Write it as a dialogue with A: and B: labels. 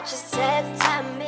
A: what you said to me.